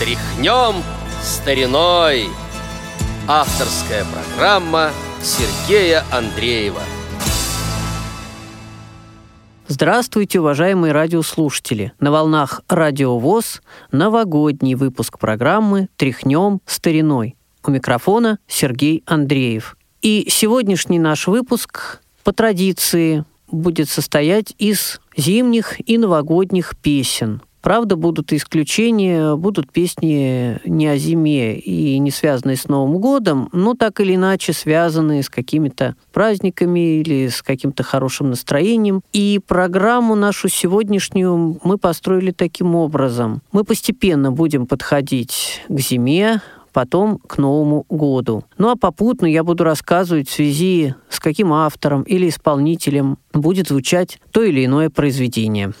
Тряхнем стариной. Авторская программа Сергея Андреева. Здравствуйте, уважаемые радиослушатели! На волнах Радио ВОЗ новогодний выпуск программы «Тряхнем стариной». У микрофона Сергей Андреев. И сегодняшний наш выпуск по традиции будет состоять из зимних и новогодних песен. Правда, будут исключения, будут песни не о зиме и не связанные с Новым годом, но так или иначе связанные с какими-то праздниками или с каким-то хорошим настроением. И программу нашу сегодняшнюю мы построили таким образом. Мы постепенно будем подходить к зиме, потом к Новому году. Ну а попутно я буду рассказывать в связи с каким автором или исполнителем будет звучать то или иное произведение.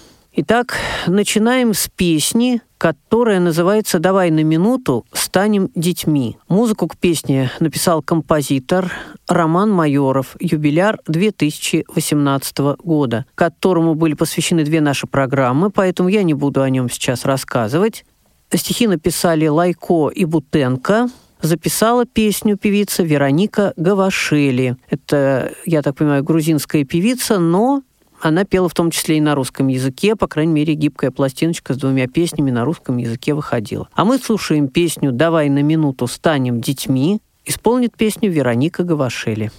Итак, начинаем с песни, которая называется «Давай на минуту станем детьми». Музыку к песне написал композитор Роман Майоров, юбиляр 2018 года, которому были посвящены две наши программы, поэтому я не буду о нем сейчас рассказывать. Стихи написали Лайко и Бутенко. Записала песню певица Вероника Гавашели. Это, я так понимаю, грузинская певица, но она пела в том числе и на русском языке, по крайней мере, гибкая пластиночка с двумя песнями на русском языке выходила. А мы слушаем песню «Давай на минуту станем детьми». Исполнит песню Вероника Гавашели.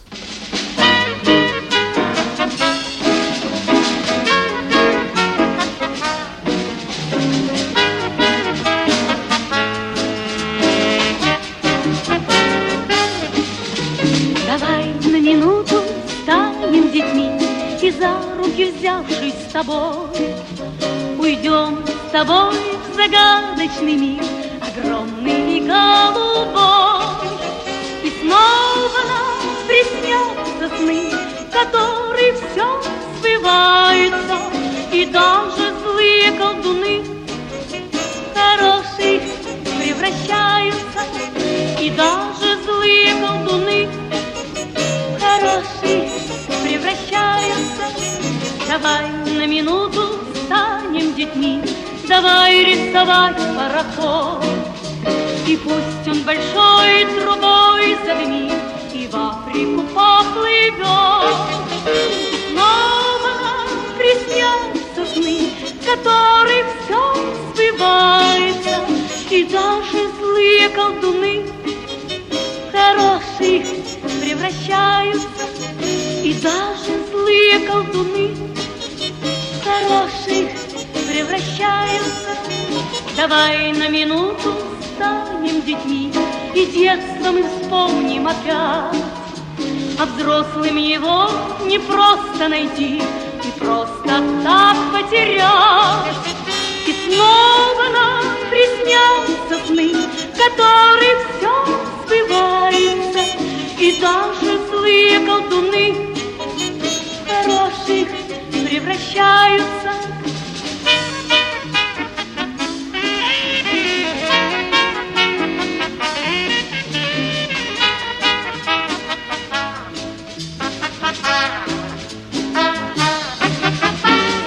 Руки взявшись с тобой, Уйдем с тобой в загадочный мир, Огромный и голубой. И снова нам приснятся сны, Которые все сбываются, И даже злые колдуны Хороших превращаются, И даже Давай на минуту станем детьми, Давай рисовать пароход. И пусть он большой трубой задымит И в Африку поплывет. Снова нам приснятся сны, Которых все сбывается, И даже злые колдуны Хороших превращаются, И даже злые колдуны хороших превращаются. Давай на минуту станем детьми и детство вспомним опять. А взрослым его не просто найти и просто так потерять. И снова нам приснятся сны, которые все сбывается, и даже злые колдуны превращаются.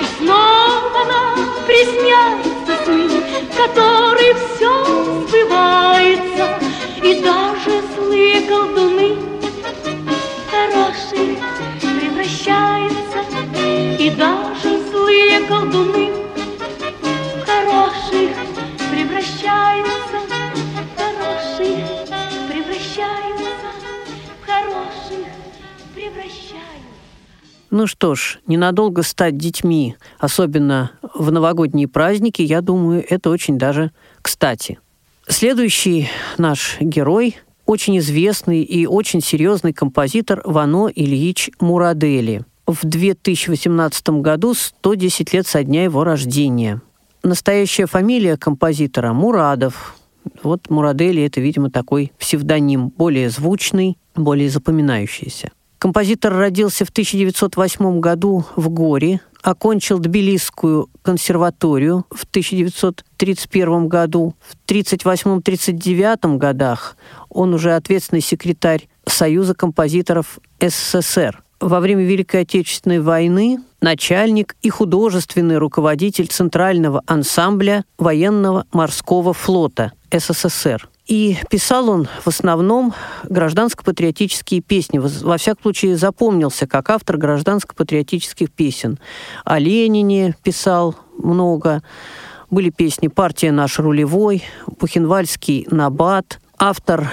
И снова нам приснятся сны, которые Ну что ж, ненадолго стать детьми, особенно в новогодние праздники, я думаю, это очень даже кстати. Следующий наш герой очень известный и очень серьезный композитор Вано Ильич Мурадели. В 2018 году 110 лет со дня его рождения. Настоящая фамилия композитора Мурадов. Вот Мурадели – это, видимо, такой псевдоним, более звучный, более запоминающийся. Композитор родился в 1908 году в Горе, окончил Тбилисскую консерваторию в 1931 году. В 1938-1939 годах он уже ответственный секретарь Союза композиторов СССР. во время Великой Отечественной войны начальник и художественный руководитель Центрального ансамбля военного морского флота СССР. И писал он в основном гражданско-патриотические песни. Во всяком случае, запомнился как автор гражданско-патриотических песен. О Ленине писал много. Были песни «Партия наш рулевой», «Бухенвальский набат», автор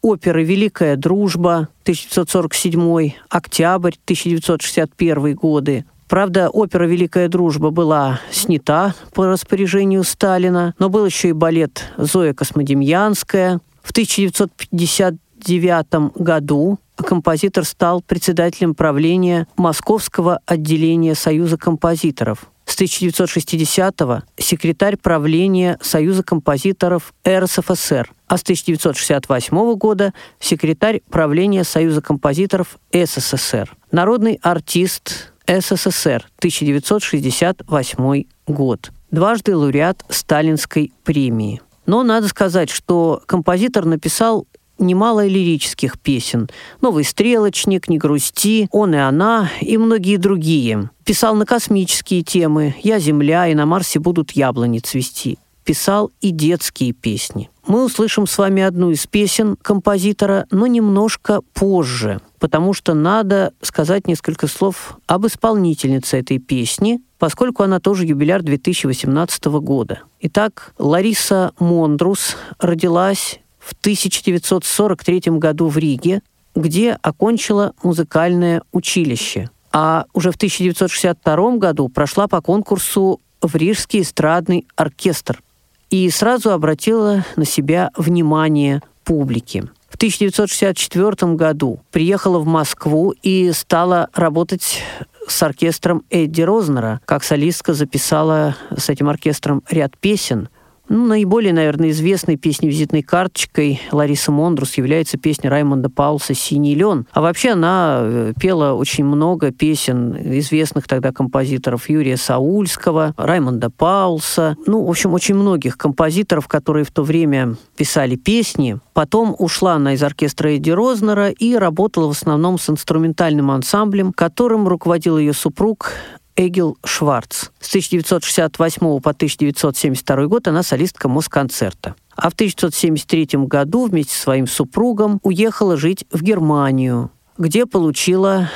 оперы «Великая дружба» 1947, «Октябрь» 1961 годы. Правда, опера «Великая дружба» была снята по распоряжению Сталина, но был еще и балет «Зоя Космодемьянская». В 1959 году композитор стал председателем правления Московского отделения Союза композиторов. С 1960-го секретарь правления Союза композиторов РСФСР, а с 1968 года секретарь правления Союза композиторов СССР. Народный артист СССР, 1968 год. Дважды лауреат Сталинской премии. Но надо сказать, что композитор написал немало лирических песен. «Новый стрелочник», «Не грусти», «Он и она» и многие другие. Писал на космические темы «Я земля» и «На Марсе будут яблони цвести». Писал и детские песни. Мы услышим с вами одну из песен композитора, но немножко позже, потому что надо сказать несколько слов об исполнительнице этой песни, поскольку она тоже юбиляр 2018 года. Итак, Лариса Мондрус родилась в 1943 году в Риге, где окончила музыкальное училище. А уже в 1962 году прошла по конкурсу в Рижский эстрадный оркестр и сразу обратила на себя внимание публики. В 1964 году приехала в Москву и стала работать с оркестром Эдди Рознера. Как солистка записала с этим оркестром ряд песен. Ну, наиболее, наверное, известной песней визитной карточкой Ларисы Мондрус является песня Раймонда Паулса «Синий лен». А вообще она э, пела очень много песен известных тогда композиторов Юрия Саульского, Раймонда Паулса, ну, в общем, очень многих композиторов, которые в то время писали песни. Потом ушла она из оркестра Эдди Рознера и работала в основном с инструментальным ансамблем, которым руководил ее супруг Эгил Шварц. С 1968 по 1972 год она солистка Москонцерта. А в 1973 году вместе со своим супругом уехала жить в Германию, где получила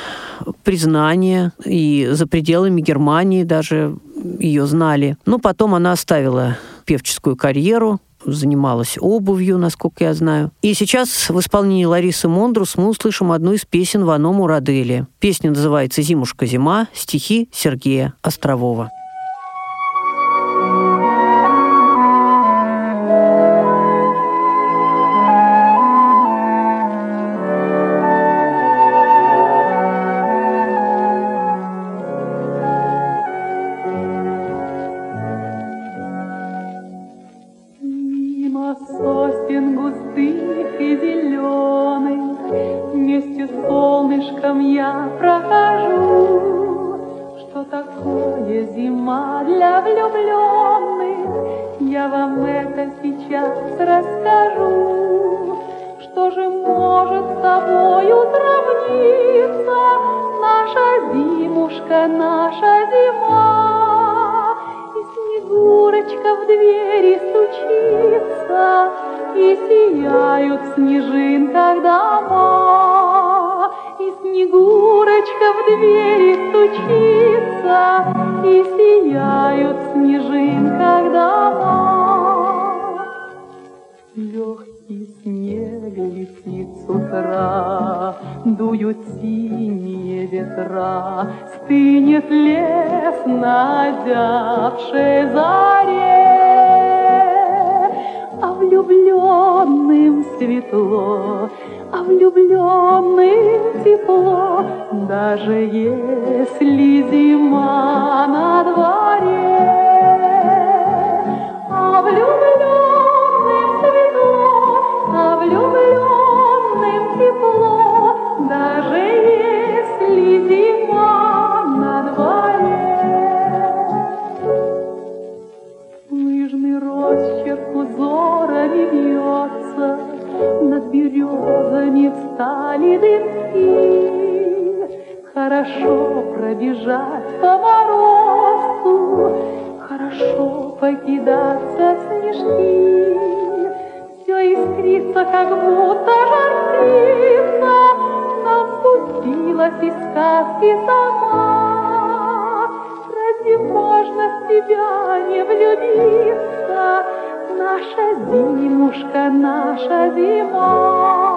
признание, и за пределами Германии даже ее знали. Но потом она оставила певческую карьеру, занималась обувью, насколько я знаю. И сейчас в исполнении Ларисы Мондрус мы услышим одну из песен Вано Мурадели. Песня называется «Зимушка зима», стихи Сергея Острового. волны тепла, даже если зима на дворе. стали дымки. Хорошо пробежать по морозу, Хорошо покидаться снежки. Все искрится, как будто жар Нам ступилась из сказки сама. Разве можно в тебя не влюбиться, Наша зимушка, наша зима?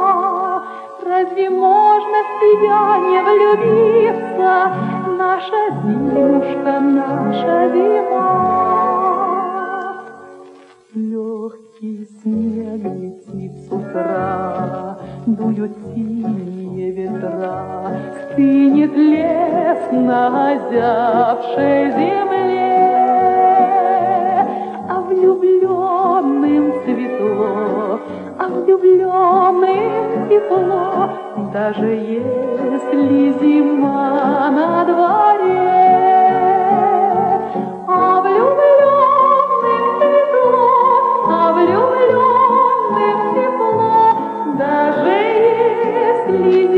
Разве можно в тебя не влюбиться? Наша зимушка, наша зима. Легкий снег летит с утра, Дуют синие ветра, Стынет лес на озябшей земле, А влюбленным светло, а влюбленным тепло, Даже если зима на дворе. А влюбленным тепло, а влюбленным тепло, Даже если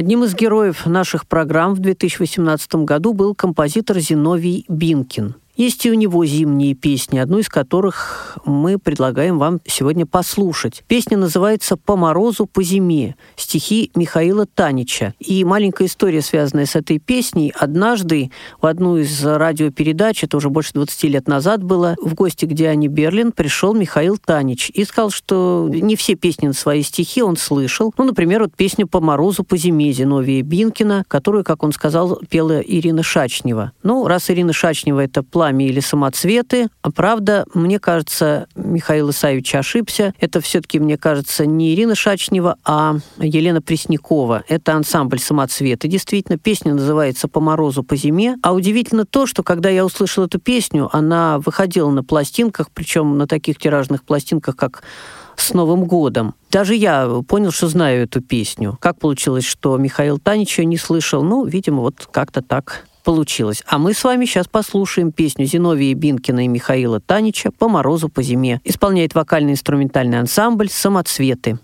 Одним из героев наших программ в 2018 году был композитор Зиновий Бинкин. Есть и у него зимние песни, одну из которых мы предлагаем вам сегодня послушать. Песня называется «По морозу, по зиме», стихи Михаила Танича. И маленькая история, связанная с этой песней. Однажды в одну из радиопередач, это уже больше 20 лет назад было, в гости к Диане Берлин пришел Михаил Танич и сказал, что не все песни на свои стихи он слышал. Ну, например, вот песню «По морозу, по зиме» Зиновия Бинкина, которую, как он сказал, пела Ирина Шачнева. Ну, раз Ирина Шачнева — это пламя или самоцветы. А правда, мне кажется, Михаил Исаевич ошибся. Это все-таки, мне кажется, не Ирина Шачнева, а Елена Преснякова. Это ансамбль самоцветы. Действительно, песня называется «По морозу, по зиме». А удивительно то, что когда я услышала эту песню, она выходила на пластинках, причем на таких тиражных пластинках, как с Новым годом. Даже я понял, что знаю эту песню. Как получилось, что Михаил Танич ее не слышал? Ну, видимо, вот как-то так получилось. А мы с вами сейчас послушаем песню Зиновия Бинкина и Михаила Танича «По морозу, по зиме». Исполняет вокально-инструментальный ансамбль «Самоцветы».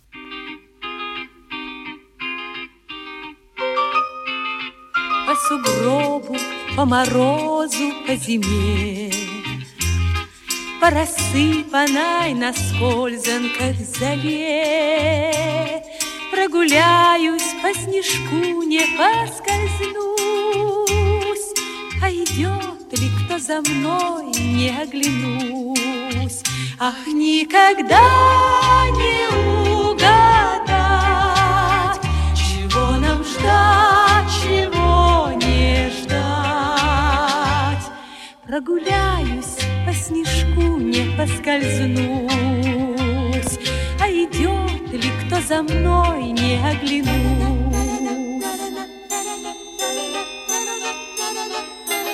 По сугробу, по морозу, по зиме По рассыпанной на скользанках зале Прогуляюсь по снежку, не поскользнусь А идет ли кто за мной, не оглянусь. Ах, никогда не угадать Чего нам ждать, чего не ждать. Прогуляюсь по снежку, не поскользнусь. А идет ли кто за мной, не оглянусь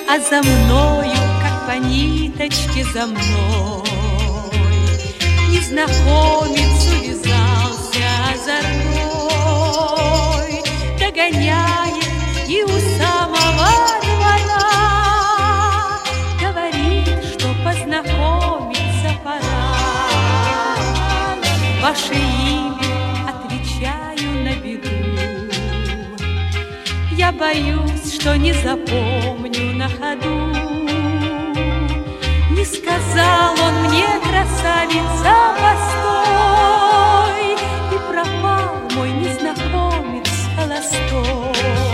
А за мною, как по ниточке за мной. Незнакомец увязался озорной Догоняет и у самого двора Говорит, что познакомиться пора. Ваше имя отвечаю на беду Я боюсь, что не запомню на ходу. Не сказал он мне, красавица, постой. И пропал мой незнакомец холостой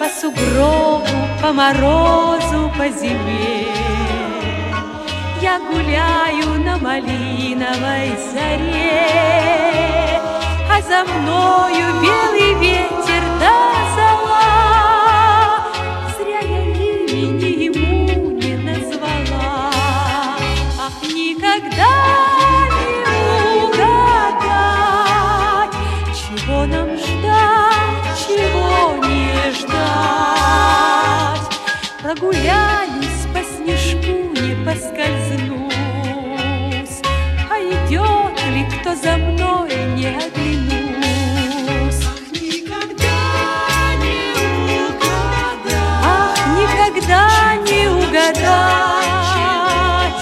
По сугробу, по морозу, по зиме Я гуляю на малиновой заре А за мною белый ветер да зола поскользнусь, А идет ли кто за мной, не оглянусь. Никогда не угадать, Ах, никогда не угадать,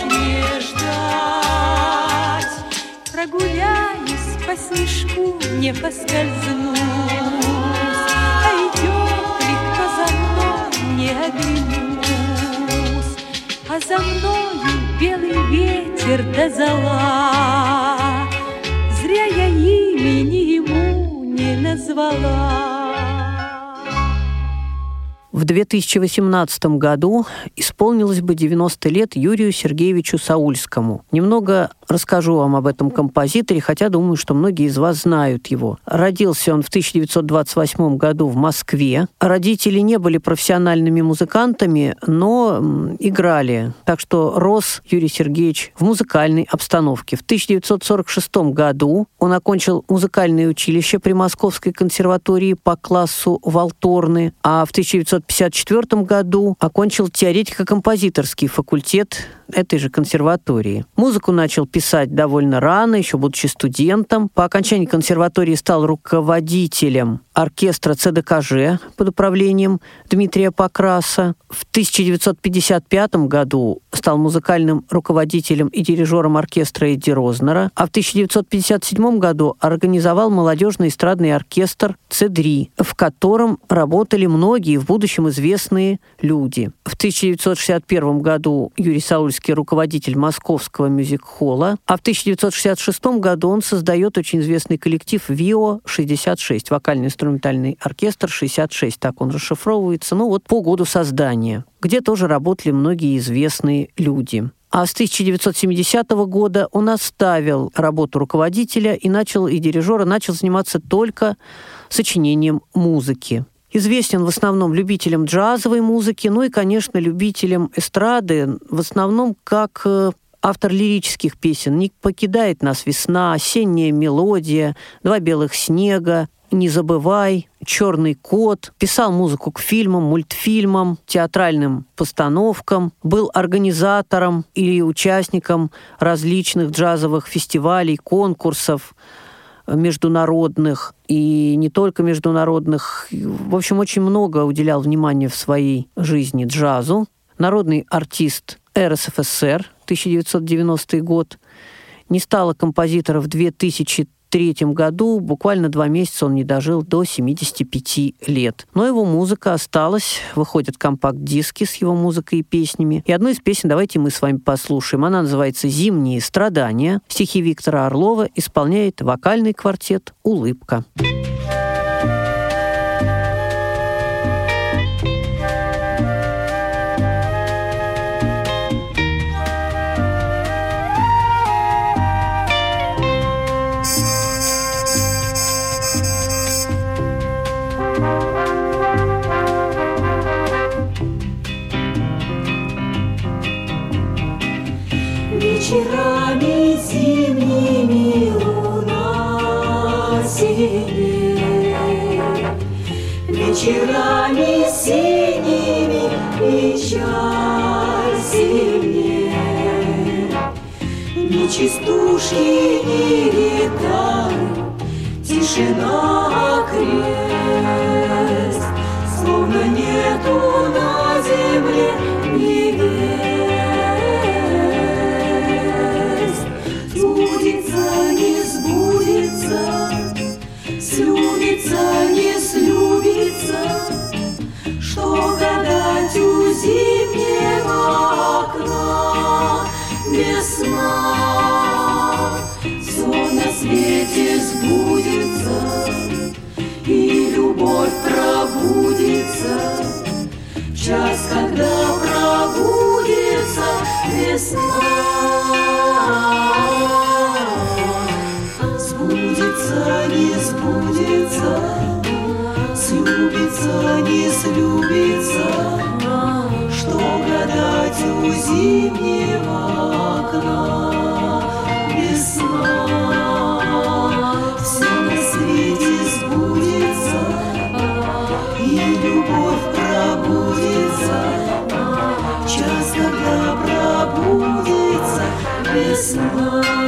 не ждать. Прогуляюсь по снежку, не поскользнусь, ветер да зола, Зря я имени ему не назвала. В 2018 году исполнилось бы 90 лет Юрию Сергеевичу Саульскому. Немного расскажу вам об этом композиторе, хотя думаю, что многие из вас знают его. Родился он в 1928 году в Москве. Родители не были профессиональными музыкантами, но играли. Так что рос Юрий Сергеевич в музыкальной обстановке. В 1946 году он окончил музыкальное училище при Московской консерватории по классу валторны, а в 1954 году окончил теоретико-композиторский факультет этой же консерватории. Музыку начал писать довольно рано, еще будучи студентом. По окончании консерватории стал руководителем оркестра ЦДКЖ под управлением Дмитрия Покраса. В 1955 году стал музыкальным руководителем и дирижером оркестра Эдди Рознера, а в 1957 году организовал молодежный эстрадный оркестр «Цедри», в котором работали многие в будущем известные люди. В 1961 году Юрий Саульский руководитель Московского мюзик-холла, а в 1966 году он создает очень известный коллектив ВИО-66, вокально-инструментальный оркестр 66, так он расшифровывается, ну вот по году создания, где тоже работали многие известные люди. А с 1970 года он оставил работу руководителя и начал и дирижера начал заниматься только сочинением музыки. Известен в основном любителям джазовой музыки, ну и, конечно, любителям эстрады, в основном как э, автор лирических песен. «Не покидает нас весна», «Осенняя мелодия», «Два белых снега», «Не забывай», «Черный кот», писал музыку к фильмам, мультфильмам, театральным постановкам, был организатором или участником различных джазовых фестивалей, конкурсов, международных и не только международных. В общем, очень много уделял внимания в своей жизни джазу. Народный артист РСФСР, 1990 год. Не стало композиторов 2000 1973 году. Буквально два месяца он не дожил до 75 лет. Но его музыка осталась. Выходят компакт-диски с его музыкой и песнями. И одну из песен давайте мы с вами послушаем. Она называется «Зимние страдания». Стихи Виктора Орлова исполняет вокальный квартет «Улыбка». Улыбка. Вечерами зимними луна синеет, Вечерами синими печаль сильнее. Ни частушки, ни гитары, Тишина крест, Словно нету на земле невест. Не слюбится, Что гадать у зимнего окна весна. Все на свете сбудется, И любовь пробудится В час, когда пробудится весна. слюбится, не сбудется, слюбится, не слюбится, что гадать у зимнего окна весна. Все на свете сбудется, и любовь пробудется, час, когда пробудется весна.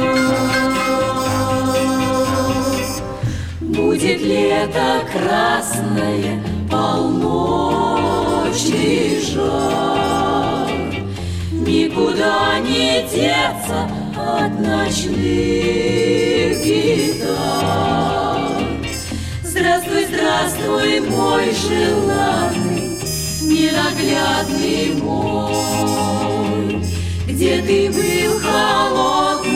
Лето красное, полночный жар. Никуда не деться от ночных гитар. Здравствуй, здравствуй, мой желанный, ненаглядный мой, где ты был холодною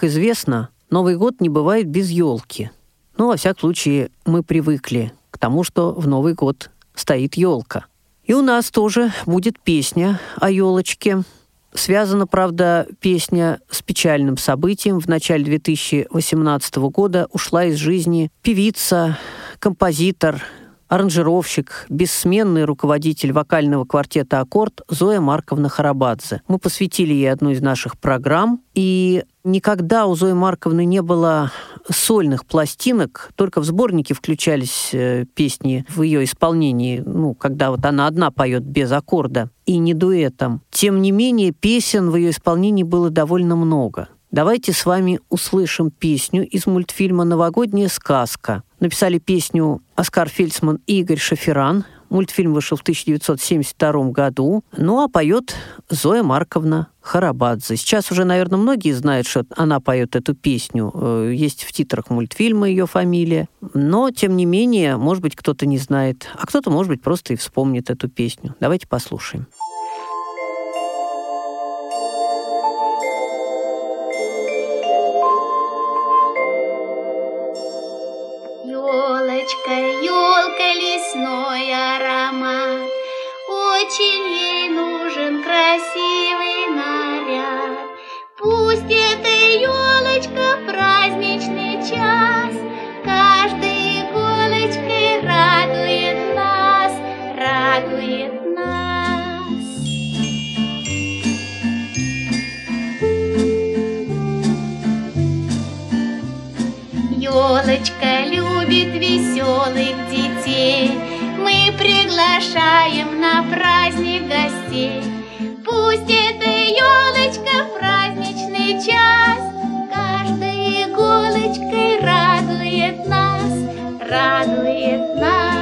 Как известно, Новый год не бывает без елки. Ну, во всяком случае, мы привыкли к тому, что в Новый год стоит елка. И у нас тоже будет песня о елочке. Связана, правда, песня с печальным событием. В начале 2018 года ушла из жизни певица, композитор, аранжировщик, бессменный руководитель вокального квартета «Аккорд» Зоя Марковна Харабадзе. Мы посвятили ей одну из наших программ, и никогда у Зои Марковны не было сольных пластинок, только в сборнике включались э, песни в ее исполнении, ну, когда вот она одна поет без аккорда и не дуэтом. Тем не менее, песен в ее исполнении было довольно много. Давайте с вами услышим песню из мультфильма «Новогодняя сказка». Написали песню Оскар Фельдсман и Игорь Шаферан. Мультфильм вышел в 1972 году. Ну а поет Зоя Марковна Харабадзе. Сейчас уже, наверное, многие знают, что она поет эту песню. Э, Есть в титрах мультфильма ее фамилия. Но, тем не менее, может быть, кто-то не знает. А кто-то, может быть, просто и вспомнит эту песню. Давайте послушаем. Елочка, елка, лесной аромат, Очень ей нужен красивый наряд. Пусть эта елочка праздничный час Каждой иголочкой радует нас, радует нас. Елочка любит веселых детей. Мы приглашаем на праздник гостей. Пусть эта елочка в праздничный час каждой иголочкой радует нас, радует нас.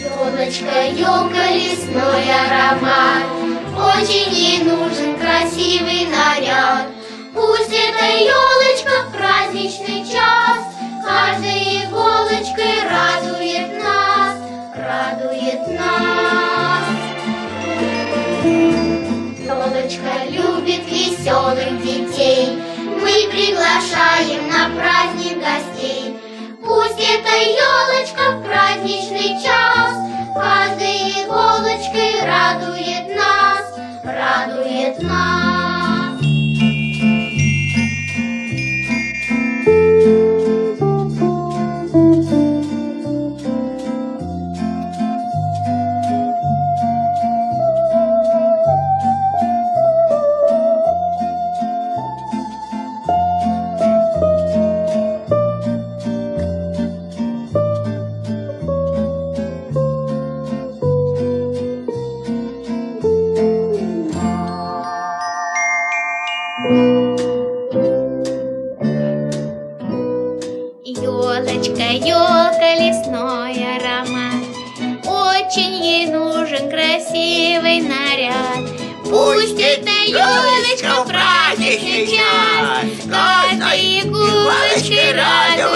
Елочка, елка, лесной аромат, Очень ей нужен красивый наряд. Пусть эта елочка в праздничный час Каждой иголочкой радует нас, радует нас. Елочка любит веселых детей, Мы приглашаем на праздник гостей. Пусть эта елочка в праздничный час Каждой радует нас.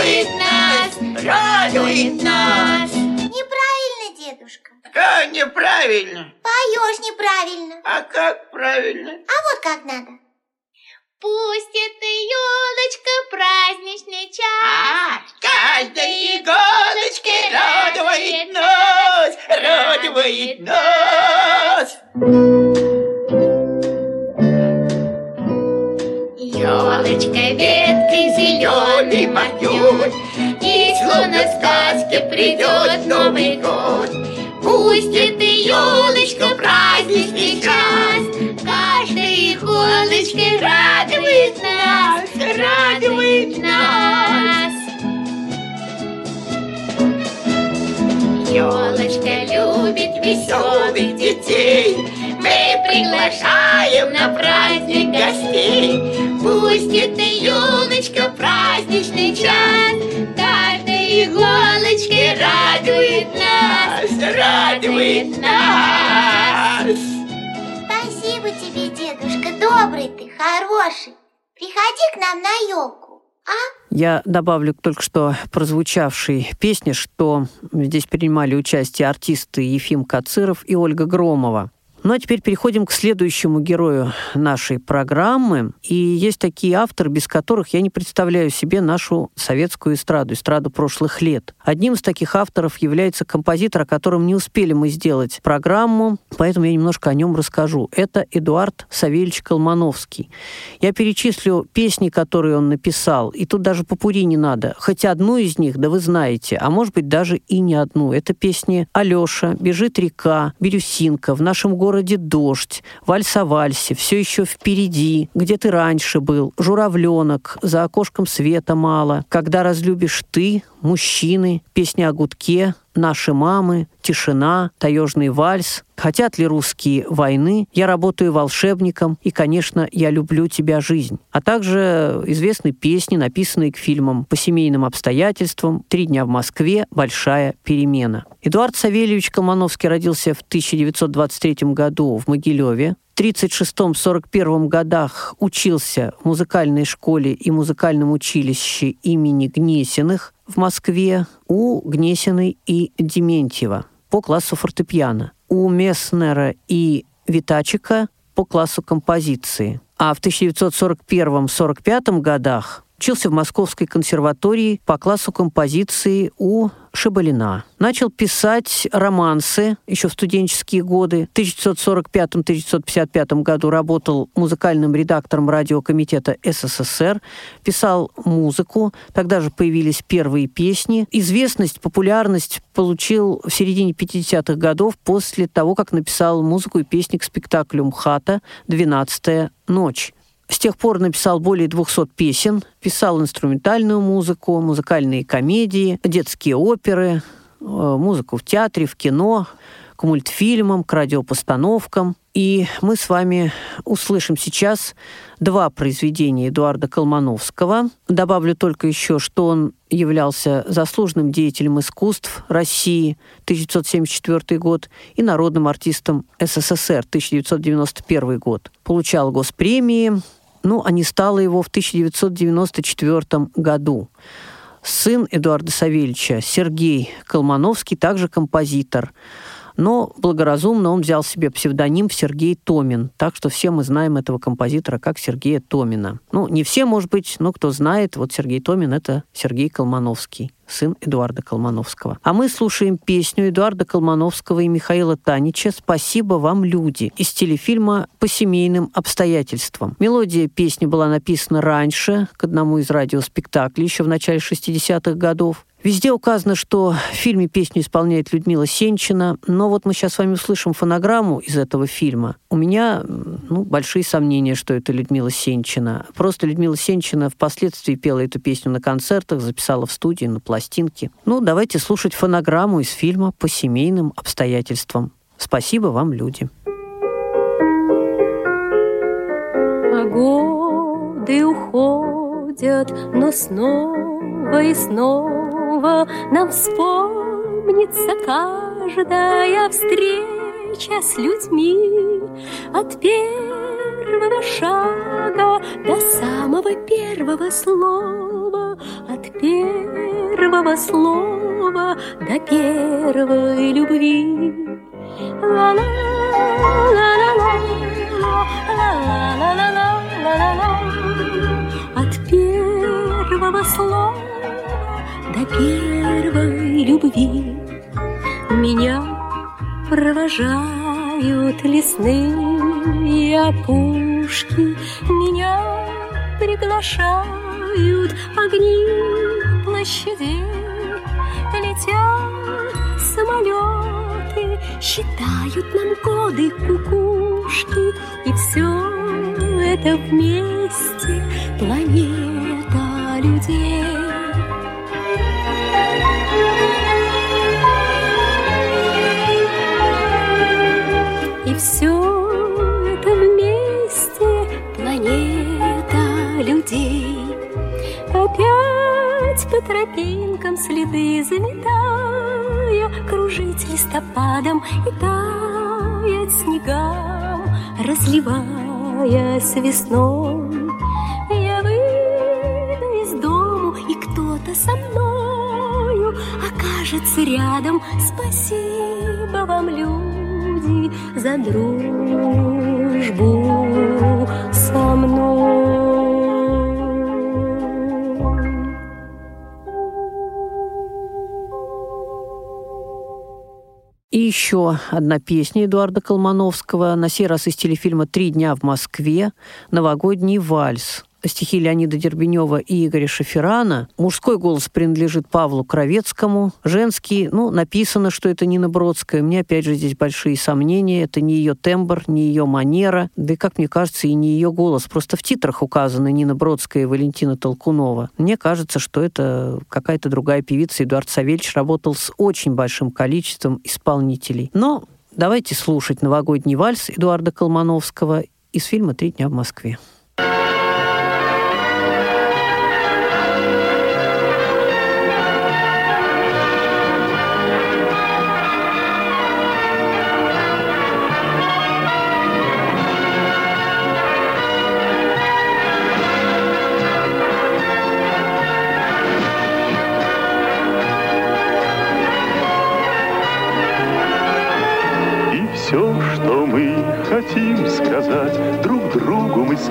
Радует нас, радует нас. Неправильно, дедушка. Как неправильно? Поешь неправильно. А как правильно? А вот как надо. Пусть эта елочка праздничный час А, каждой иголочкой радует нас, радует нас. Елочка веткой зеленый махнет, И словно сказке придет Новый год. Пусть эта елочка праздничный час Каждой иголочкой радует нас, радует нас. Елочка любит веселых детей Мы приглашаем на праздник гостей Пусть эта елочка праздничный час Каждой иголочкой радует нас, радует нас Спасибо тебе, дедушка. Добрый ты, хороший. Приходи к нам на елку. А? Я добавлю к только что прозвучавшей песне, что здесь принимали участие артисты Ефим Кациров и Ольга Громова. Ну а теперь переходим к следующему герою нашей программы. И есть такие авторы, без которых я не представляю себе нашу советскую эстраду, эстраду прошлых лет. Одним из таких авторов является композитор, о котором не успели мы сделать программу, поэтому я немножко о нем расскажу. Это Эдуард Савельевич Колмановский. Я перечислю песни, которые он написал, и тут даже попури не надо. Хоть одну из них, да вы знаете, а может быть даже и не одну. Это песни «Алеша», «Бежит река», «Бирюсинка», «В нашем городе дождь», «Вальс о вальсе», «Все еще впереди», «Где ты раньше был», «Журавленок», «За окошком света мало», «Когда разлюбишь ты», «Мужчины», «Песня о гудке», «Наши мамы», «Тишина», «Таежный вальс», «Хотят ли русские войны», «Я работаю волшебником» и, конечно, «Я люблю тебя, жизнь». А также известны песни, написанные к фильмам «По семейным обстоятельствам», «Три дня в Москве», «Большая перемена». Эдуард Савельевич Колмановский родился в 1923 году в Могилеве. В 1936-1941 годах учился в музыкальной школе и музыкальном училище имени Гнесиных в Москве у Гнесиной и Дементьева по классу фортепиано, у Месснера и Витачика по классу композиции. А в 1941-1945 годах учился в Московской консерватории по классу композиции у Шабалина. Начал писать романсы еще в студенческие годы. В 1945-1955 году работал музыкальным редактором радиокомитета СССР, писал музыку. Тогда же появились первые песни. Известность, популярность получил в середине 50-х годов после того, как написал музыку и песни к спектаклю МХАТа «Двенадцатая ночь». С тех пор написал более 200 песен, писал инструментальную музыку, музыкальные комедии, детские оперы, э, музыку в театре, в кино, к мультфильмам, к радиопостановкам. И мы с вами услышим сейчас два произведения Эдуарда Колмановского. Добавлю только еще, что он являлся заслуженным деятелем искусств России 1974 год и народным артистом СССР 1991 год. Получал госпремии, ну, а не стало его в 1994 году. Сын Эдуарда Савельевича, Сергей Колмановский, также композитор. Но благоразумно он взял себе псевдоним Сергей Томин. Так что все мы знаем этого композитора как Сергея Томина. Ну, не все, может быть, но кто знает, вот Сергей Томин — это Сергей Колмановский сын Эдуарда Колмановского. А мы слушаем песню Эдуарда Колмановского и Михаила Танича «Спасибо вам, люди» из телефильма «По семейным обстоятельствам». Мелодия песни была написана раньше, к одному из радиоспектаклей, еще в начале 60-х годов. Везде указано, что в фильме песню исполняет Людмила Сенчина, но вот мы сейчас с вами услышим фонограмму из этого фильма. У меня ну, большие сомнения, что это Людмила Сенчина. Просто Людмила Сенчина впоследствии пела эту песню на концертах, записала в студии, на пластинке. Ну, давайте слушать фонограмму из фильма «По семейным обстоятельствам». Спасибо вам, люди. Годы уходят, но снова и снова нам вспомнится каждая встреча с людьми От первого шага до самого первого слова От первого слова до первой любви. От первого слова до первой любви. Меня провожают лесные опушки. Меня приглашают огни площадей Летят самолеты, считают нам годы кукушки. И все это вместе планета людей И все это вместе планета людей. Опять по тропинкам следы заметая Кружить листопадом и таять снегам Разливаясь весной. Я выйду из дому, и кто-то со мною Окажется рядом. Спасибо вам, люди, за дружбу со мной. И еще одна песня Эдуарда Колмановского, на сей раз из телефильма «Три дня в Москве», «Новогодний вальс». Стихи Леонида Дербенева и Игоря Шаферана. Мужской голос принадлежит Павлу Кровецкому. Женский, ну, написано, что это Нина Бродская. У меня, опять же, здесь большие сомнения. Это не ее тембр, не ее манера. Да и, как мне кажется, и не ее голос. Просто в титрах указаны Нина Бродская и Валентина Толкунова. Мне кажется, что это какая-то другая певица. Эдуард Савельевич работал с очень большим количеством исполнителей. Но давайте слушать новогодний вальс Эдуарда Колмановского из фильма «Три дня в Москве».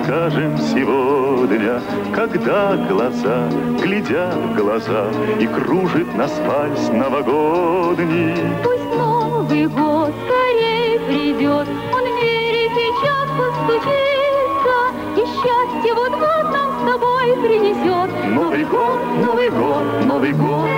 Скажем сегодня, когда глаза глядят в глаза и кружит нас вальс новогодний. Пусть Новый год скорее придет, он в двери сейчас постучится, и счастье вот-вот нам с тобой принесет. Новый год, Новый год, Новый год.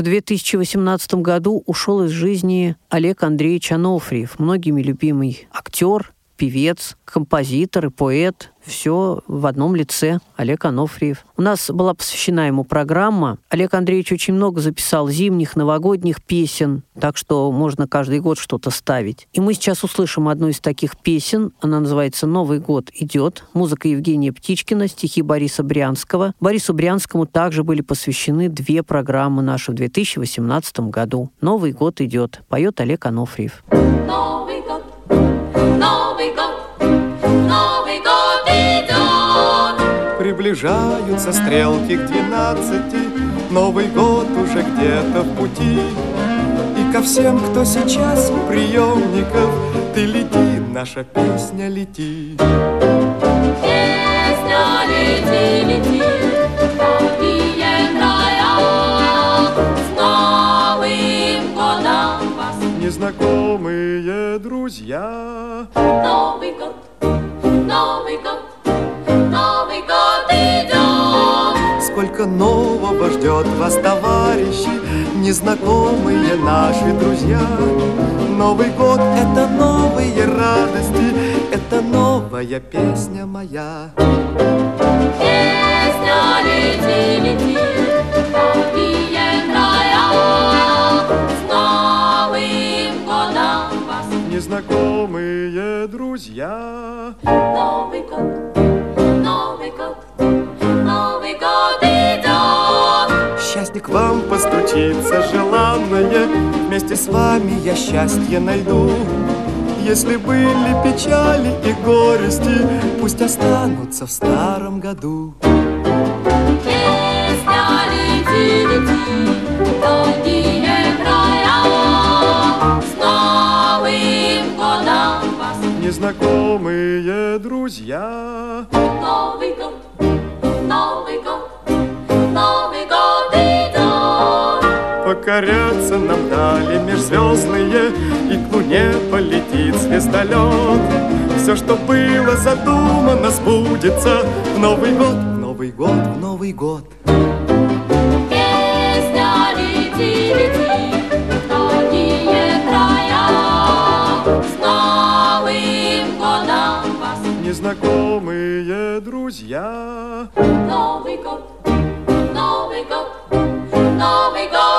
В 2018 году ушел из жизни Олег Андреевич Анофриев, многими любимый актер, певец, композитор и поэт. Все в одном лице. Олег Анофриев. У нас была посвящена ему программа. Олег Андреевич очень много записал зимних, новогодних песен, так что можно каждый год что-то ставить. И мы сейчас услышим одну из таких песен. Она называется «Новый год идет». Музыка Евгения Птичкина, стихи Бориса Брянского. Борису Брянскому также были посвящены две программы наши в 2018 году. «Новый год идет». Поет Олег Анофриев. Новый год, Новый год, Новый год идет. Приближаются стрелки к двенадцати, Новый год уже где-то в пути. И ко всем, кто сейчас у приемников, Ты лети, наша песня, лети. Песня лети, лети, Незнакомые друзья. Новый год, Новый год, Новый год идет. Сколько нового ждет вас, товарищи, Незнакомые наши друзья. Новый год — это новые радости, Это новая песня моя. Песня лети, лети, незнакомые друзья. Новый год, Новый год, Новый год идет. Счастье к вам постучится желанное, Вместе с вами я счастье найду. Если были печали и горести, Пусть останутся в старом году. Песня лети, лети, вас, Незнакомые друзья. Новый год, Новый год, Новый год идет. Покоряться нам дали межзвездные, И к луне полетит звездолет. Все, что было задумано, сбудется В Новый год, в Новый год, в Новый год. Песня лети, лети, вас, Незнакомые друзья. Новый год, Новый год, Новый год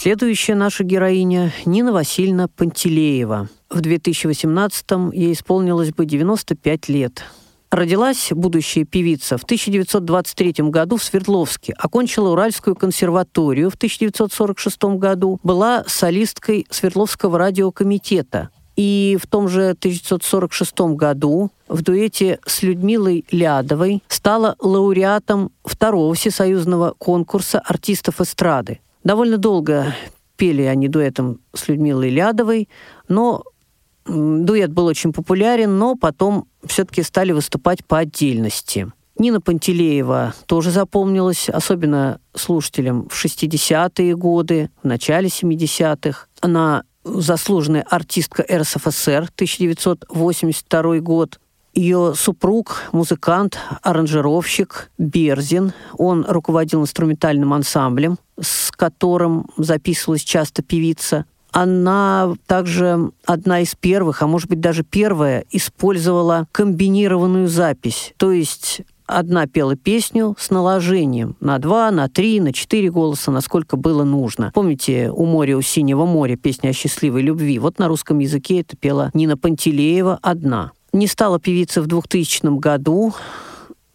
Следующая наша героиня – Нина Васильевна Пантелеева. В 2018-м ей исполнилось бы 95 лет. Родилась будущая певица в 1923 году в Свердловске, окончила Уральскую консерваторию в 1946 году, была солисткой Свердловского радиокомитета. И в том же 1946 году в дуэте с Людмилой Лядовой стала лауреатом второго всесоюзного конкурса артистов эстрады. Довольно долго пели они дуэтом с Людмилой Лядовой, но дуэт был очень популярен, но потом все-таки стали выступать по отдельности. Нина Пантелеева тоже запомнилась, особенно слушателям в 60-е годы, в начале 70-х. Она заслуженная артистка РСФСР, 1982 год. Ее супруг, музыкант, аранжировщик Берзин. Он руководил инструментальным ансамблем, с которым записывалась часто певица. Она также одна из первых, а может быть даже первая, использовала комбинированную запись. То есть одна пела песню с наложением на два, на три, на четыре голоса, насколько было нужно. Помните «У моря, у синего моря» песня о счастливой любви? Вот на русском языке это пела Нина Пантелеева одна. Не стала певица в 2000 году.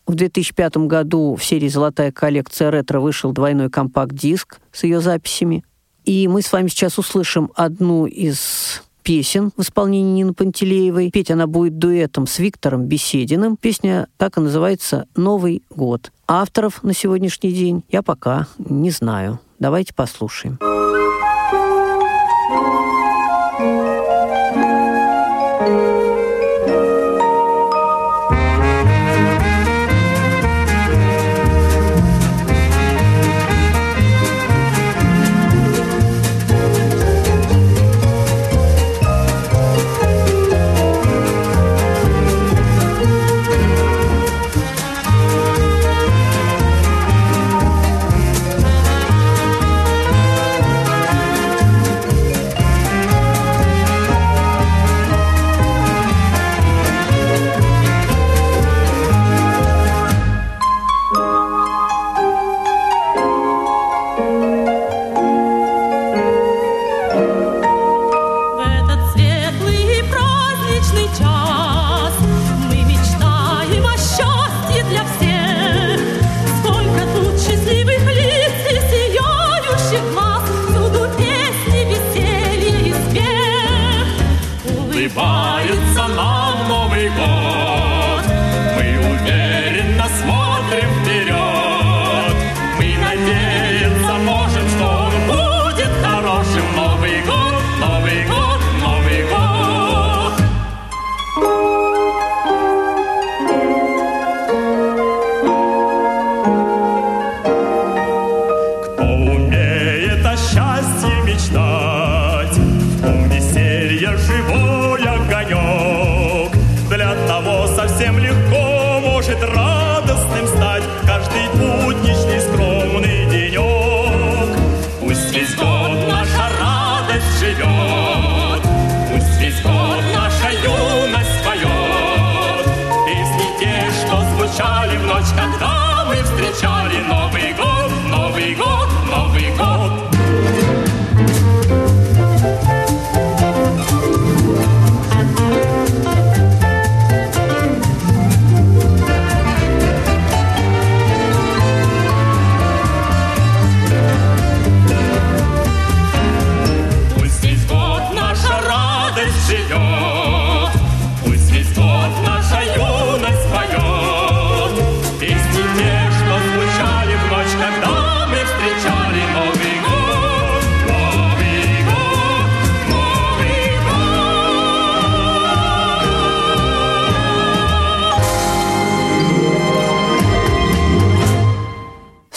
В 2005 году в серии «Золотая коллекция ретро» вышел двойной компакт-диск с ее записями. И мы с вами сейчас услышим одну из песен в исполнении Нины Пантелеевой. Петь она будет дуэтом с Виктором Бесединым. Песня так и называется «Новый год». Авторов на сегодняшний день я пока не знаю. Давайте послушаем.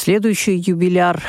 Следующий юбиляр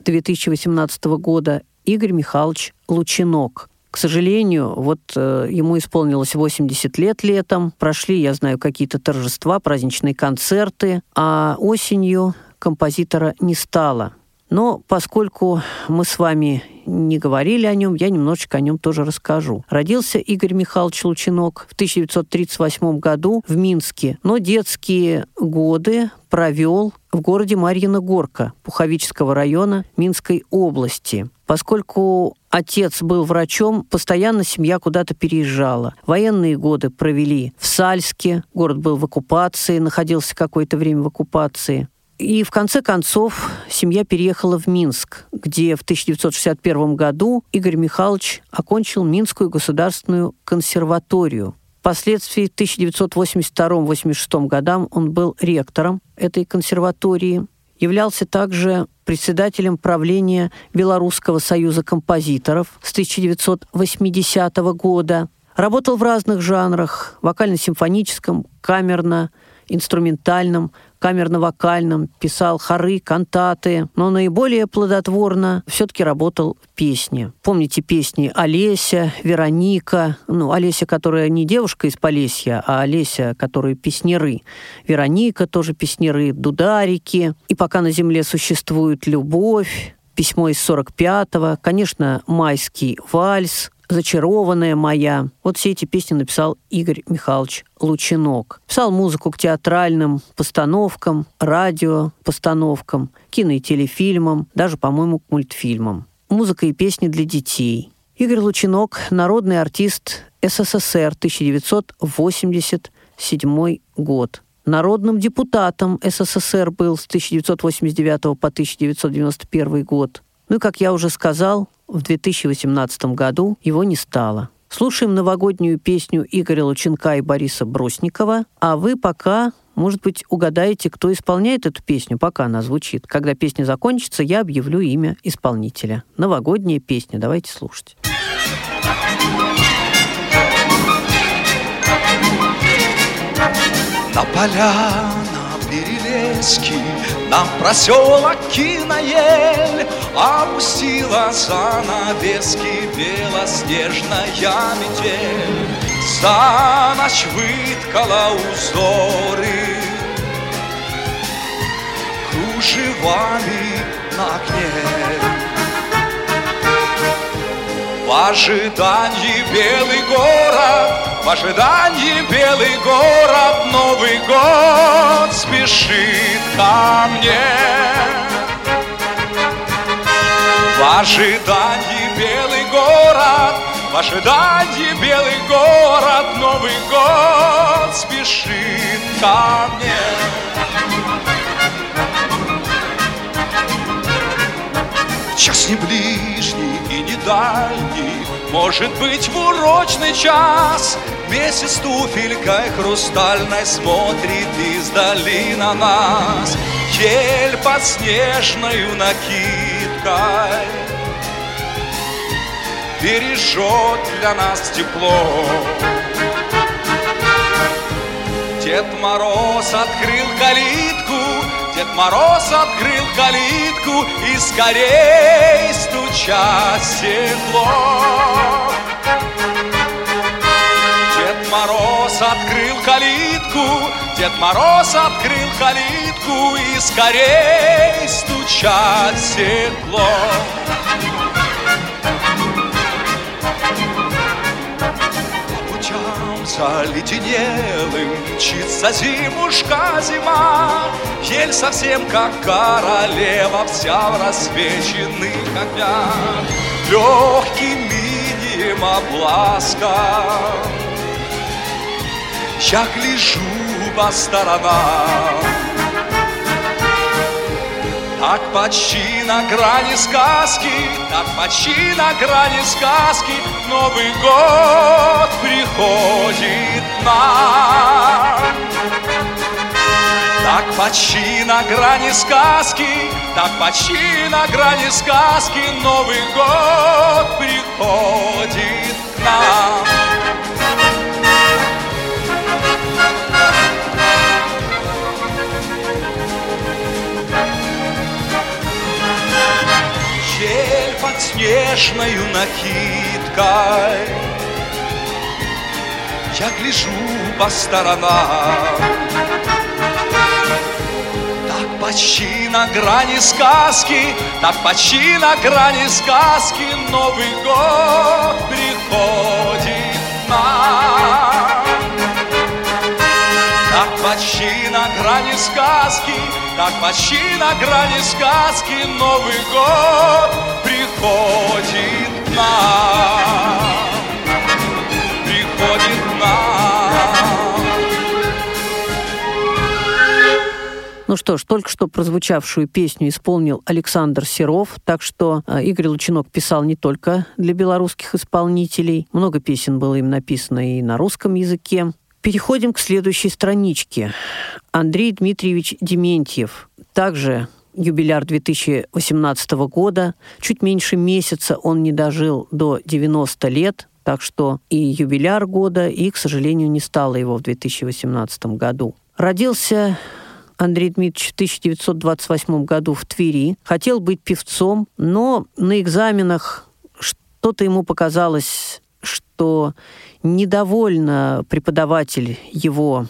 2018 года Игорь Михайлович Лучинок. К сожалению, вот э, ему исполнилось 80 лет летом. Прошли, я знаю, какие-то торжества, праздничные концерты, а осенью композитора не стало. Но поскольку мы с вами не говорили о нем, я немножечко о нем тоже расскажу. Родился Игорь Михайлович Лучинок в 1938 году в Минске, но детские годы провел в городе Марьина Горка Пуховического района Минской области. Поскольку отец был врачом, постоянно семья куда-то переезжала. Военные годы провели в Сальске, город был в оккупации, находился какое-то время в оккупации. И в конце концов семья переехала в Минск, где в 1961 году Игорь Михайлович окончил Минскую государственную консерваторию. Впоследствии в 1982-86 годам он был ректором этой консерватории, являлся также председателем правления Белорусского союза композиторов с 1980 года, работал в разных жанрах – вокально-симфоническом, камерно, инструментальном, камерно-вокальном, писал хоры, кантаты, но наиболее плодотворно все-таки работал в песне. Помните песни Олеся, Вероника, ну, Олеся, которая не девушка из Полесья, а Олеся, которая песнеры. Вероника тоже песнеры, Дударики. И «Пока на земле существует любовь», письмо из 45-го, конечно, майский вальс, «Зачарованная моя». Вот все эти песни написал Игорь Михайлович Лучинок. Писал музыку к театральным постановкам, радиопостановкам, кино и телефильмам, даже, по-моему, к мультфильмам. Музыка и песни для детей. Игорь Лучинок – народный артист СССР 1987 год. Народным депутатом СССР был с 1989 по 1991 год. Ну и, как я уже сказал, в 2018 году его не стало. Слушаем новогоднюю песню Игоря Лученка и Бориса Бросникова, а вы пока, может быть, угадаете, кто исполняет эту песню, пока она звучит. Когда песня закончится, я объявлю имя исполнителя. Новогодняя песня, давайте слушать. На поля, на перелески, на проселок Киноель Опустила занавески белоснежная метель. За ночь выткала узоры Кружевами на окне в ожидании белый город, в ожидании белый город, Новый год спешит ко мне. В ожидании белый город, в ожидании белый город, Новый год спешит ко мне. Час не ближний дальний, Может быть в урочный час Месяц туфелькой хрустальной Смотрит издали на нас. Ель под снежною накидкой Бережет для нас тепло. Дед Мороз открыл калитку Дед Мороз открыл калитку и скорей стуча стекло. Дед Мороз открыл калитку Дед Мороз открыл калитку и скорей стучать стекло. Путям заледенелым мчится зимушка зима, Ель совсем как королева, вся в рассвеченных огнях, Легким инием обласкан. Я гляжу по сторонам Так почти на грани сказки Так почти на грани сказки Новый год приходит нам. Так почти на грани сказки Так почти на грани сказки Новый год приходит нам Снежною накидкой. Я гляжу по сторонам Так почти на грани сказки Так почти на грани сказки Новый год приходит нам. Так почти на грани сказки Так почти на грани сказки Новый год приходит нам Приходит нам Ну что ж, только что прозвучавшую песню исполнил Александр Серов, так что э, Игорь Лучинок писал не только для белорусских исполнителей. Много песен было им написано и на русском языке. Переходим к следующей страничке. Андрей Дмитриевич Дементьев, также юбиляр 2018 года. Чуть меньше месяца он не дожил до 90 лет, так что и юбиляр года, и, к сожалению, не стало его в 2018 году. Родился Андрей Дмитриевич в 1928 году в Твери. Хотел быть певцом, но на экзаменах что-то ему показалось, что недовольна преподаватель его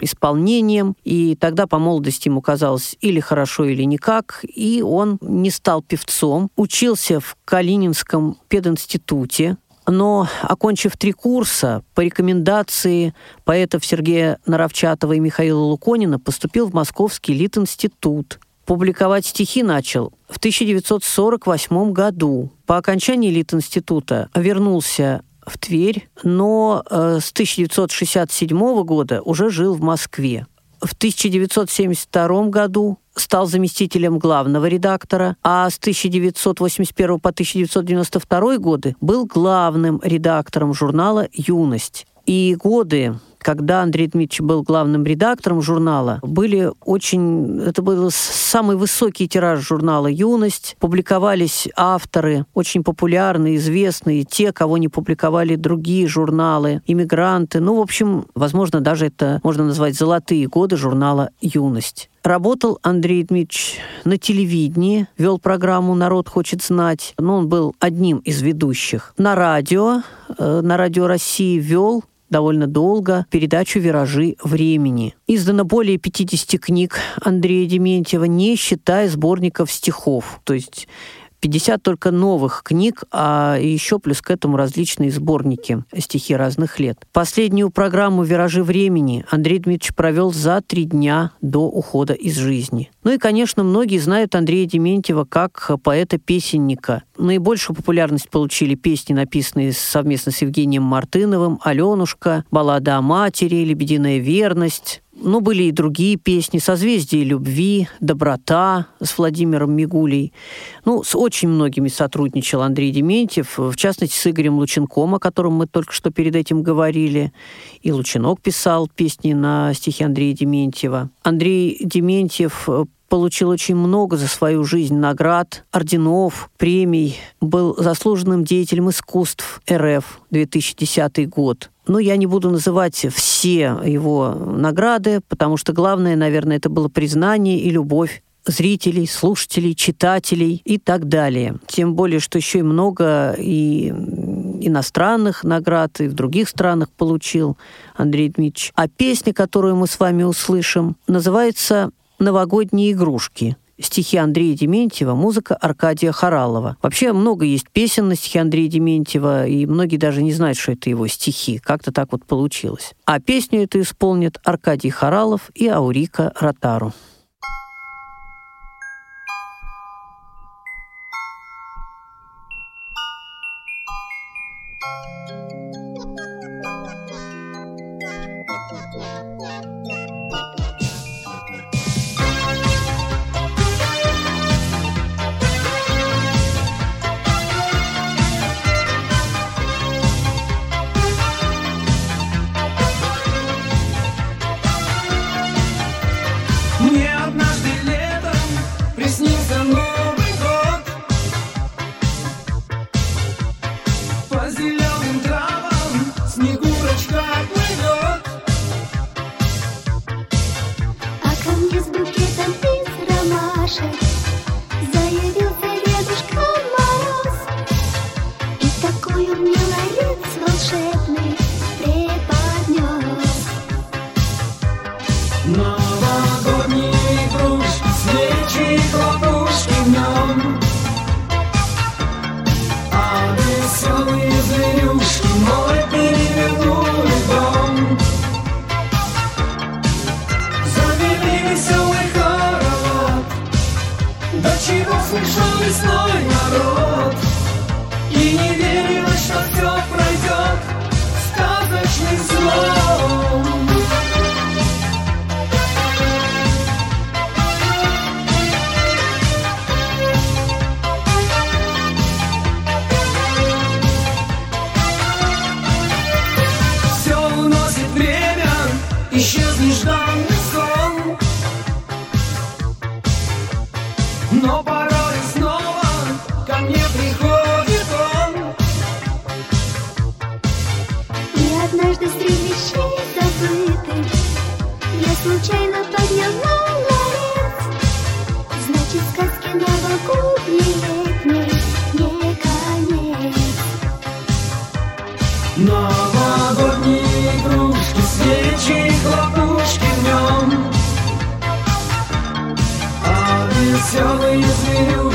исполнением, и тогда по молодости ему казалось или хорошо, или никак, и он не стал певцом, учился в Калининском пединституте, но, окончив три курса, по рекомендации поэтов Сергея Наровчатова и Михаила Луконина поступил в Московский Литинститут. Публиковать стихи начал в 1948 году. По окончании Литинститута вернулся в Тверь, но э, с 1967 года уже жил в Москве. В 1972 году стал заместителем главного редактора, а с 1981 по 1992 годы был главным редактором журнала «Юность». И годы когда Андрей Дмитриевич был главным редактором журнала, были очень... Это был самый высокий тираж журнала «Юность». Публиковались авторы, очень популярные, известные, те, кого не публиковали другие журналы, иммигранты. Ну, в общем, возможно, даже это можно назвать золотые годы журнала «Юность». Работал Андрей Дмитриевич на телевидении, вел программу «Народ хочет знать», но он был одним из ведущих. На радио, э, на радио России вел довольно долго передачу «Виражи времени». Издано более 50 книг Андрея Дементьева, не считая сборников стихов. То есть 50 только новых книг, а еще плюс к этому различные сборники стихи разных лет. Последнюю программу «Виражи времени» Андрей Дмитриевич провел за три дня до ухода из жизни. Ну и, конечно, многие знают Андрея Дементьева как поэта-песенника. Наибольшую популярность получили песни, написанные совместно с Евгением Мартыновым, «Аленушка», «Баллада о матери», «Лебединая верность», ну, были и другие песни «Созвездие любви», «Доброта» с Владимиром Мигулей. Ну, с очень многими сотрудничал Андрей Дементьев, в частности, с Игорем Лученком, о котором мы только что перед этим говорили. И Лучинок писал песни на стихи Андрея Дементьева. Андрей Дементьев получил очень много за свою жизнь наград, орденов, премий, был заслуженным деятелем искусств РФ 2010 год. Но я не буду называть все его награды, потому что главное, наверное, это было признание и любовь зрителей, слушателей, читателей и так далее. Тем более, что еще и много и иностранных наград, и в других странах получил Андрей Дмитриевич. А песня, которую мы с вами услышим, называется новогодние игрушки. Стихи Андрея Дементьева, музыка Аркадия Харалова. Вообще много есть песен на стихи Андрея Дементьева, и многие даже не знают, что это его стихи. Как-то так вот получилось. А песню эту исполнят Аркадий Харалов и Аурика Ротару. No para веселые зверюги.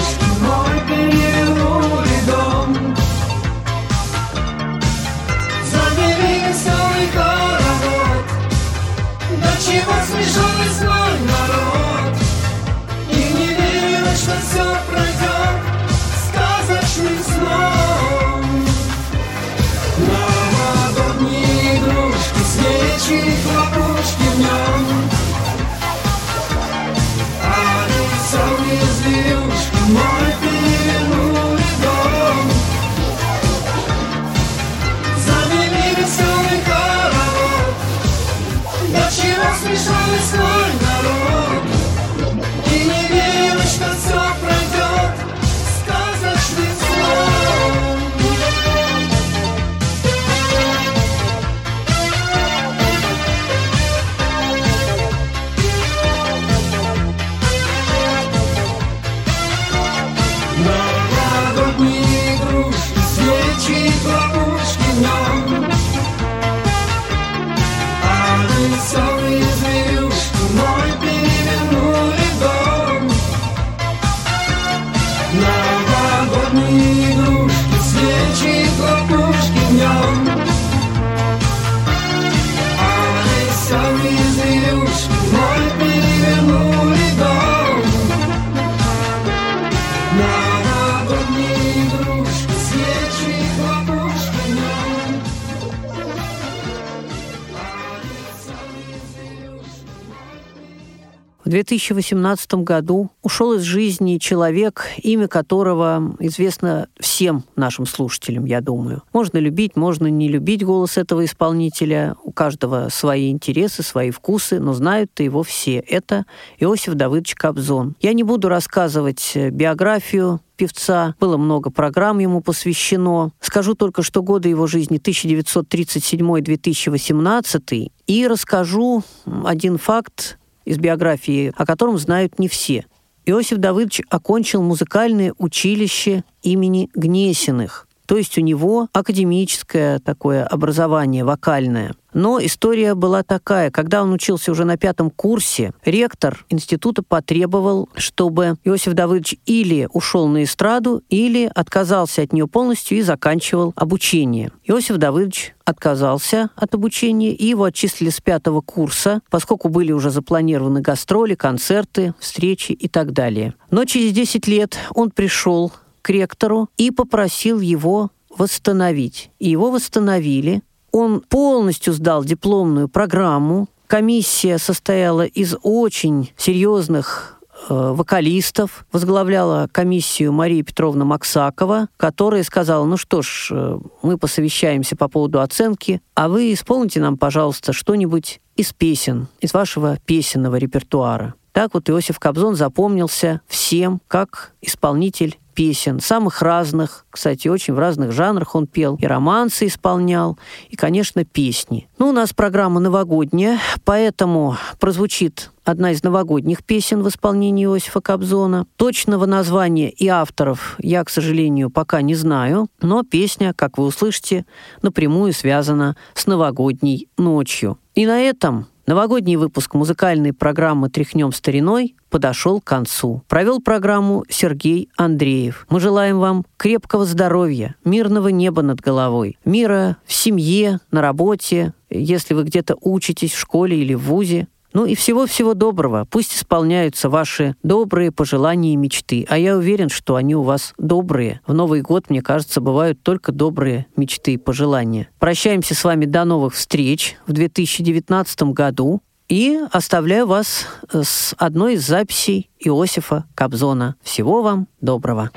2018 году ушел из жизни человек, имя которого известно всем нашим слушателям, я думаю. Можно любить, можно не любить голос этого исполнителя. У каждого свои интересы, свои вкусы, но знают-то его все. Это Иосиф Давыдович Кобзон. Я не буду рассказывать э, биографию певца. Было много программ ему посвящено. Скажу только, что годы его жизни 1937-2018. И расскажу один факт, из биографии, о котором знают не все. Иосиф Давыдович окончил музыкальное училище имени Гнесиных – то есть у него академическое такое образование вокальное. Но история была такая. Когда он учился уже на пятом курсе, ректор института потребовал, чтобы Иосиф Давыдович или ушел на эстраду, или отказался от нее полностью и заканчивал обучение. Иосиф Давыдович отказался от обучения, и его отчислили с пятого курса, поскольку были уже запланированы гастроли, концерты, встречи и так далее. Но через 10 лет он пришел к ректору и попросил его восстановить. И его восстановили. Он полностью сдал дипломную программу. Комиссия состояла из очень серьезных э, вокалистов, возглавляла комиссию Мария Петровна Максакова, которая сказала, ну что ж, э, мы посовещаемся по поводу оценки, а вы исполните нам, пожалуйста, что-нибудь из песен, из вашего песенного репертуара. Так вот Иосиф Кобзон запомнился всем как исполнитель песен, самых разных, кстати, очень в разных жанрах он пел. И романсы исполнял, и, конечно, песни. Ну, у нас программа новогодняя, поэтому прозвучит одна из новогодних песен в исполнении Иосифа Кобзона. Точного названия и авторов я, к сожалению, пока не знаю, но песня, как вы услышите, напрямую связана с новогодней ночью. И на этом Новогодний выпуск музыкальной программы «Тряхнем стариной» подошел к концу. Провел программу Сергей Андреев. Мы желаем вам крепкого здоровья, мирного неба над головой, мира в семье, на работе, если вы где-то учитесь в школе или в ВУЗе, ну и всего-всего доброго. Пусть исполняются ваши добрые пожелания и мечты. А я уверен, что они у вас добрые. В Новый год, мне кажется, бывают только добрые мечты и пожелания. Прощаемся с вами до новых встреч в 2019 году. И оставляю вас с одной из записей Иосифа Кобзона. Всего вам доброго.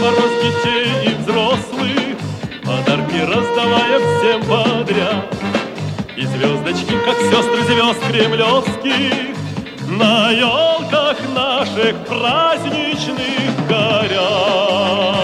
Мороз детей и взрослых, Подарки раздавая всем подряд. И звездочки, как сестры звезд кремлевских, На елках наших праздничных горят.